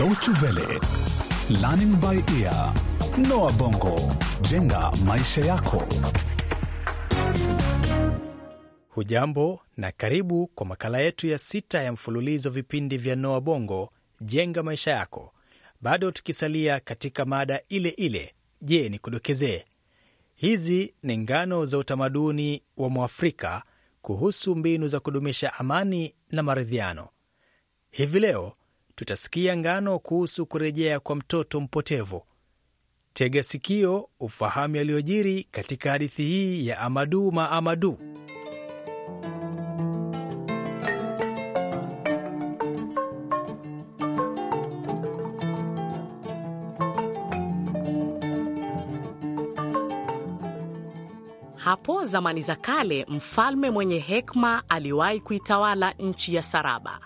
Deutsche Welle, Learning by Ear, Noah Bongo, jenga maisha yako. Hujambo na karibu kwa makala yetu ya sita ya mfululizo vipindi vya Noa Bongo, jenga maisha yako. Bado tukisalia katika mada ile ile. Je, ni kudokezee, hizi ni ngano za utamaduni wa Mwafrika kuhusu mbinu za kudumisha amani na maridhiano. Hivi leo tutasikia ngano kuhusu kurejea kwa mtoto mpotevu. Tega sikio ufahamu yaliyojiri katika hadithi hii ya Amadu ma Amadu. Hapo zamani za kale, mfalme mwenye hekma aliwahi kuitawala nchi ya Saraba,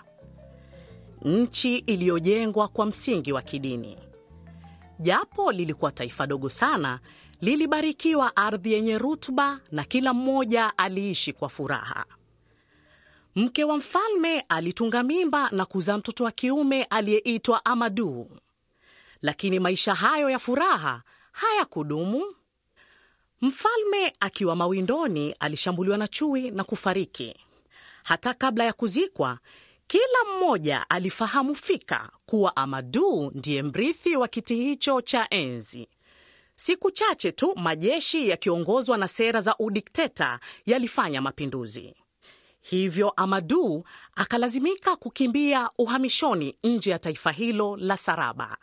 nchi iliyojengwa kwa msingi wa kidini. Japo lilikuwa taifa dogo sana, lilibarikiwa ardhi yenye rutuba na kila mmoja aliishi kwa furaha. Mke wa mfalme alitunga mimba na kuzaa mtoto wa kiume aliyeitwa Amadu, lakini maisha hayo ya furaha hayakudumu. Mfalme akiwa mawindoni alishambuliwa na chui na kufariki. Hata kabla ya kuzikwa, kila mmoja alifahamu fika kuwa Amadu ndiye mrithi wa kiti hicho cha enzi. Siku chache tu majeshi yakiongozwa na sera za udikteta yalifanya mapinduzi. Hivyo Amadu akalazimika kukimbia uhamishoni nje ya taifa hilo la Saraba.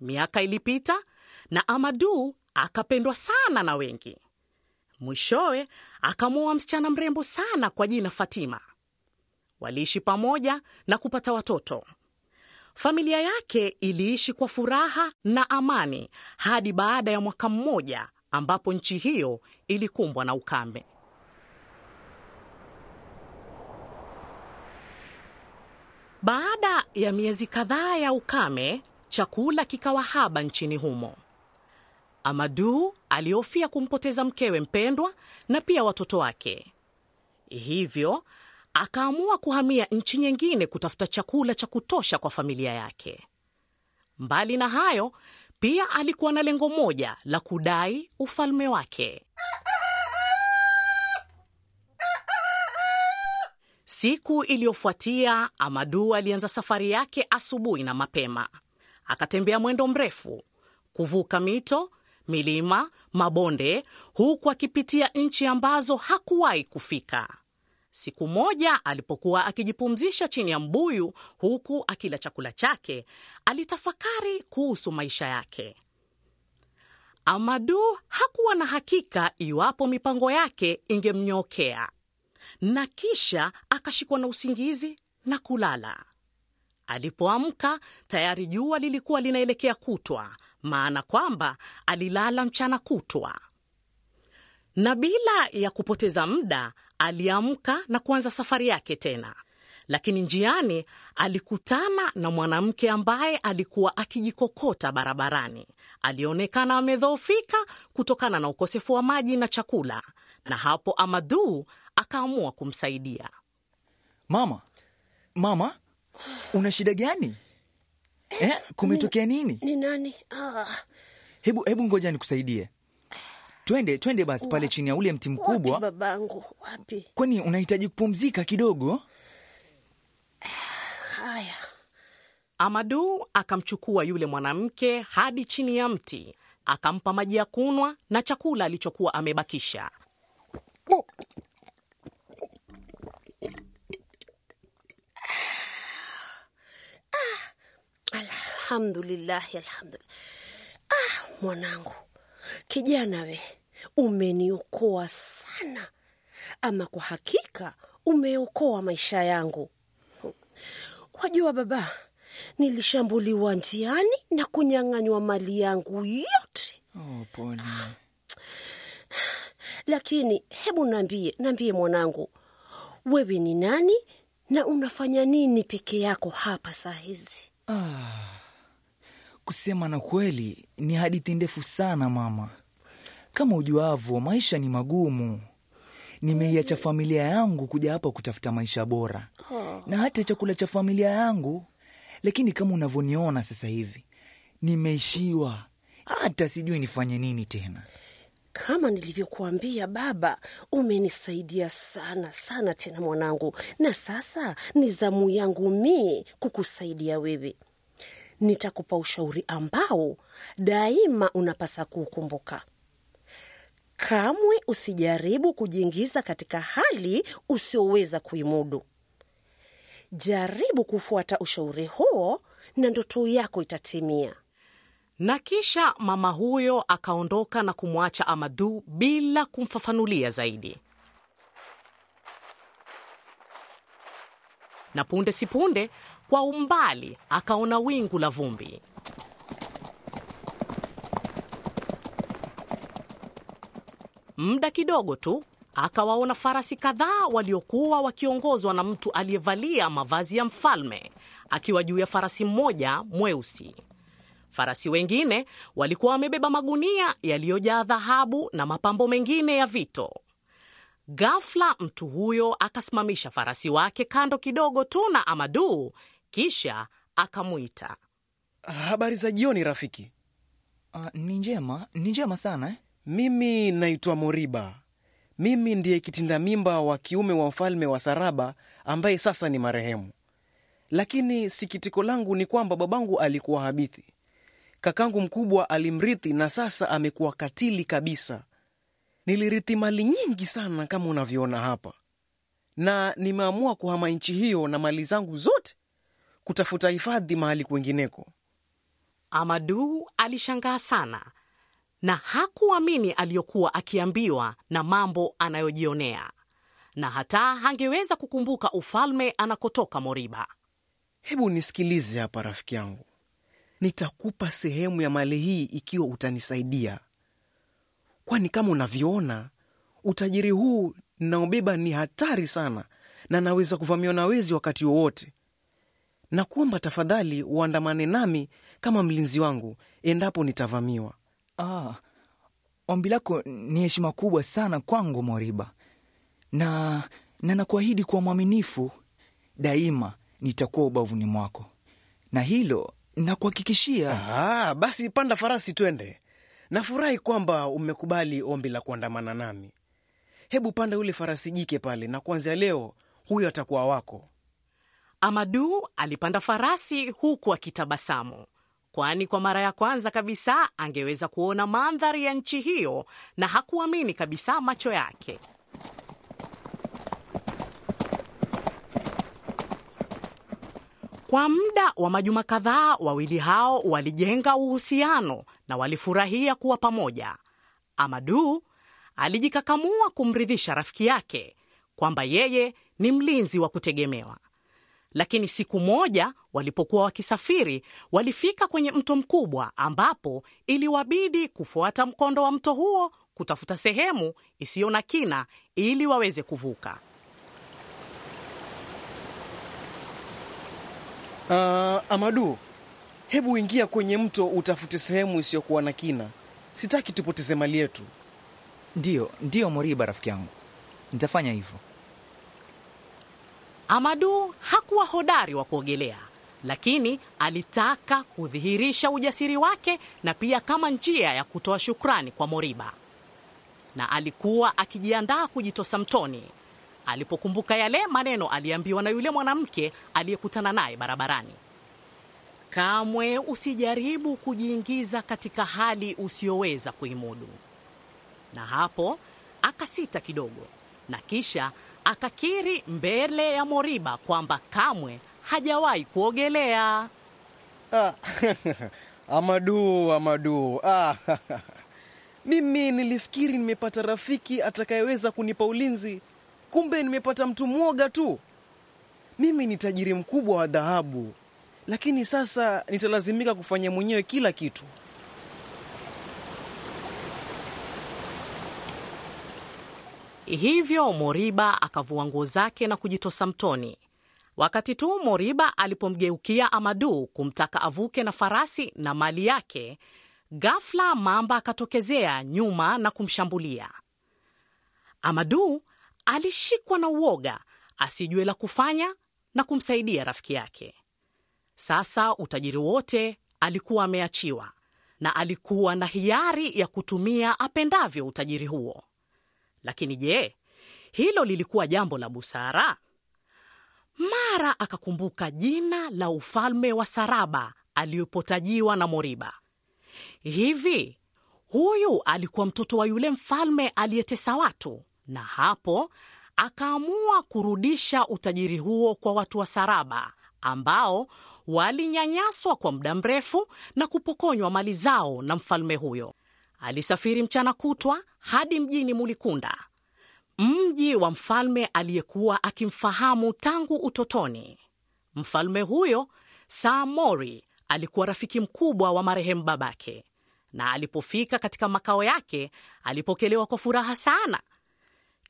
Miaka ilipita na Amadu akapendwa sana na wengi. Mwishowe akamwoa msichana mrembo sana kwa jina Fatima. Waliishi pamoja na kupata watoto. Familia yake iliishi kwa furaha na amani hadi baada ya mwaka mmoja ambapo nchi hiyo ilikumbwa na ukame. Baada ya miezi kadhaa ya ukame, chakula kikawa haba nchini humo. Amadu alihofia kumpoteza mkewe mpendwa na pia watoto wake, hivyo akaamua kuhamia nchi nyingine kutafuta chakula cha kutosha kwa familia yake. Mbali na hayo, pia alikuwa na lengo moja la kudai ufalme wake. Siku iliyofuatia, Amadu alianza safari yake asubuhi na mapema. Akatembea mwendo mrefu, kuvuka mito milima, mabonde, huku akipitia nchi ambazo hakuwahi kufika. Siku moja alipokuwa akijipumzisha chini ya mbuyu huku akila chakula chake, alitafakari kuhusu maisha yake. Amadu hakuwa na hakika iwapo mipango yake ingemnyokea, na kisha akashikwa na usingizi na kulala. Alipoamka tayari jua lilikuwa linaelekea kutwa maana kwamba alilala mchana kutwa, na bila ya kupoteza muda aliamka na kuanza safari yake tena. Lakini njiani alikutana na mwanamke ambaye alikuwa akijikokota barabarani. Alionekana amedhoofika kutokana na ukosefu wa maji na chakula, na hapo Amadu akaamua kumsaidia. Mama, mama, una shida gani? Eh, kumetokea nini? Ni nani? Ah, Hebu hebu ngoja nikusaidie. Twende twende basi pale chini ya ule mti wapi mkubwa. babangu? Wapi? Kwani unahitaji kupumzika kidogo? Haya, Amadu akamchukua yule mwanamke hadi chini ya mti, akampa maji ya kunwa na chakula alichokuwa amebakisha. alhamdulillahi, alhamdulillah. Ah, mwanangu kijana, we umeniokoa sana, ama kwa hakika umeokoa maisha yangu. Wajua baba, nilishambuliwa njiani na kunyang'anywa mali yangu yote Oh, pole. lakini hebu naambie, naambie mwanangu, wewe ni nani na unafanya nini peke yako hapa saa hizi? Kusema na kweli, ni hadithi ndefu sana mama. Kama ujuavyo, maisha ni magumu. Nimeiacha familia yangu kuja hapa kutafuta maisha bora, na hata chakula cha familia yangu lakini kama unavyoniona sasa hivi nimeishiwa, hata sijui nifanye nini tena. Kama nilivyokuambia baba, umenisaidia sana sana tena mwanangu, na sasa ni zamu yangu mie kukusaidia wewe. Nitakupa ushauri ambao daima unapasa kuukumbuka. Kamwe usijaribu kujiingiza katika hali usioweza kuimudu. Jaribu kufuata ushauri huo na ndoto yako itatimia. Na kisha mama huyo akaondoka na kumwacha Amadu bila kumfafanulia zaidi. Na punde si punde, kwa umbali akaona wingu la vumbi. Muda kidogo tu akawaona farasi kadhaa waliokuwa wakiongozwa na mtu aliyevalia mavazi ya mfalme akiwa juu ya farasi mmoja mweusi. Farasi wengine walikuwa wamebeba magunia yaliyojaa dhahabu na mapambo mengine ya vito. Ghafla mtu huyo akasimamisha farasi wake kando kidogo tu na Amadu, kisha akamwita. Habari za jioni rafiki. Uh, ni njema, ni njema sana eh? Mimi naitwa Moriba. Mimi ndiye kitinda mimba wa kiume wa mfalme wa Saraba ambaye sasa ni marehemu. Lakini sikitiko langu ni kwamba babangu alikuwa habithi. Kakangu mkubwa alimrithi na sasa amekuwa katili kabisa. Nilirithi mali nyingi sana kama unavyoona hapa, na nimeamua kuhama nchi hiyo na mali zangu zote kutafuta hifadhi mahali kwingineko. Amadu alishangaa sana na hakuamini aliyokuwa akiambiwa na mambo anayojionea, na hata hangeweza kukumbuka ufalme anakotoka Moriba. Hebu nisikilize hapa rafiki yangu, nitakupa sehemu ya mali hii ikiwa utanisaidia, kwani kama unavyoona utajiri huu ninaobeba ni hatari sana na naweza kuvamiwa na wezi wakati wowote. Na kuomba tafadhali uandamane nami kama mlinzi wangu endapo nitavamiwa. Ah, ombi lako ni heshima kubwa sana kwangu Moriba, na na nakuahidi kuwa mwaminifu daima, nitakuwa ubavuni mwako, na hilo nakuhakikishia. Ah, basi panda farasi twende. Nafurahi kwamba umekubali ombi la kuandamana nami. Hebu panda yule farasi jike pale, na kuanzia leo huyo atakuwa wako. Amadu alipanda farasi huku akitabasamu, kwani kwa mara ya kwanza kabisa angeweza kuona mandhari ya nchi hiyo na hakuamini kabisa macho yake. Kwa muda wa majuma kadhaa, wawili hao walijenga uhusiano na walifurahia kuwa pamoja. Amadu alijikakamua kumridhisha rafiki yake kwamba yeye ni mlinzi wa kutegemewa. Lakini siku moja walipokuwa wakisafiri, walifika kwenye mto mkubwa ambapo iliwabidi kufuata mkondo wa mto huo kutafuta sehemu isiyo na kina ili waweze kuvuka. Uh, Amadu, hebu ingia kwenye mto utafute sehemu isiyokuwa na kina. Sitaki tupoteze mali yetu. Ndiyo, ndiyo Moriba, rafiki yangu, nitafanya hivyo. Amadu hakuwa hodari wa kuogelea, lakini alitaka kudhihirisha ujasiri wake na pia kama njia ya kutoa shukrani kwa Moriba, na alikuwa akijiandaa kujitosa mtoni. Alipokumbuka yale maneno aliambiwa na yule mwanamke aliyekutana naye barabarani: kamwe usijaribu kujiingiza katika hali usiyoweza kuimudu. Na hapo akasita kidogo, na kisha akakiri mbele ya Moriba kwamba kamwe hajawahi kuogelea. Ah, Amadu, Amadu. Ah, mimi nilifikiri nimepata rafiki atakayeweza kunipa ulinzi, kumbe nimepata mtu mwoga tu. Mimi ni tajiri mkubwa wa dhahabu, lakini sasa nitalazimika kufanya mwenyewe kila kitu. Hivyo Moriba akavua nguo zake na kujitosa mtoni. Wakati tu Moriba alipomgeukia Amadu kumtaka avuke na farasi na mali yake, ghafla mamba akatokezea nyuma na kumshambulia. Amadu alishikwa na uoga, asijue la kufanya na kumsaidia rafiki yake. Sasa utajiri wote alikuwa ameachiwa na alikuwa na hiari ya kutumia apendavyo utajiri huo. Lakini je, hilo lilikuwa jambo la busara? Mara akakumbuka jina la ufalme wa Saraba aliyopotajiwa na Moriba. Hivi huyu alikuwa mtoto wa yule mfalme aliyetesa watu, na hapo akaamua kurudisha utajiri huo kwa watu wa Saraba ambao walinyanyaswa kwa muda mrefu na kupokonywa mali zao na mfalme huyo. Alisafiri mchana kutwa hadi mjini Mulikunda, mji wa mfalme aliyekuwa akimfahamu tangu utotoni. Mfalme huyo Saamori alikuwa rafiki mkubwa wa marehemu babake, na alipofika katika makao yake alipokelewa kwa furaha sana.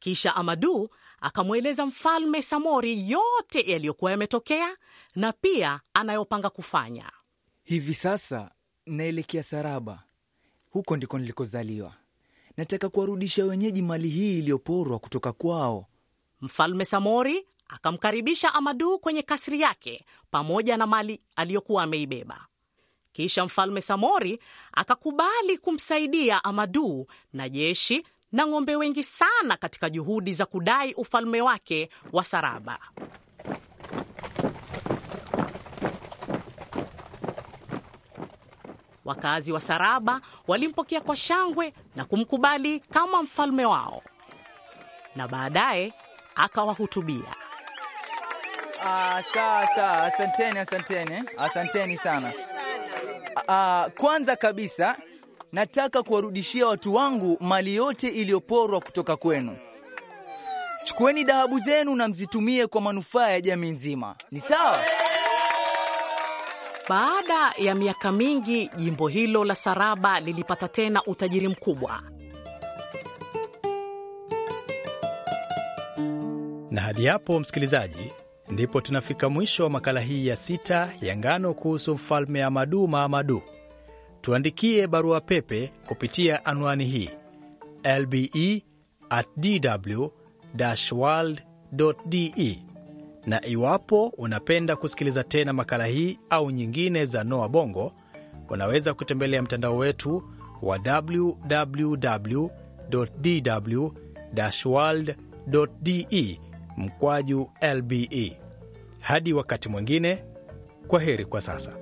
Kisha Amadu akamweleza mfalme Samori yote yaliyokuwa yametokea na pia anayopanga kufanya. Hivi sasa naelekea Saraba, huko ndiko nilikozaliwa. Nataka kuwarudisha wenyeji mali hii iliyoporwa kutoka kwao. Mfalme Samori akamkaribisha Amadu kwenye kasri yake pamoja na mali aliyokuwa ameibeba. Kisha mfalme Samori akakubali kumsaidia Amadu na jeshi na ng'ombe wengi sana katika juhudi za kudai ufalme wake wa Saraba. Wakazi wa Saraba walimpokea kwa shangwe na kumkubali kama mfalme wao, na baadaye akawahutubia. Ah, sawa, asanteni, asanteni, asanteni sana. Ah, kwanza kabisa nataka kuwarudishia watu wangu mali yote iliyoporwa kutoka kwenu. Chukueni dhahabu zenu na mzitumie kwa manufaa ya jamii nzima, ni sawa? Baada ya miaka mingi, jimbo hilo la Saraba lilipata tena utajiri mkubwa. Na hadi hapo, msikilizaji, ndipo tunafika mwisho wa makala hii ya sita ya ngano kuhusu mfalme Amadu Maamadu. Tuandikie barua pepe kupitia anwani hii lbe at dw world de, na iwapo unapenda kusikiliza tena makala hii au nyingine za Noa Bongo, unaweza kutembelea mtandao wetu wa www dw world de mkwaju lbe. Hadi wakati mwingine, kwa heri kwa sasa.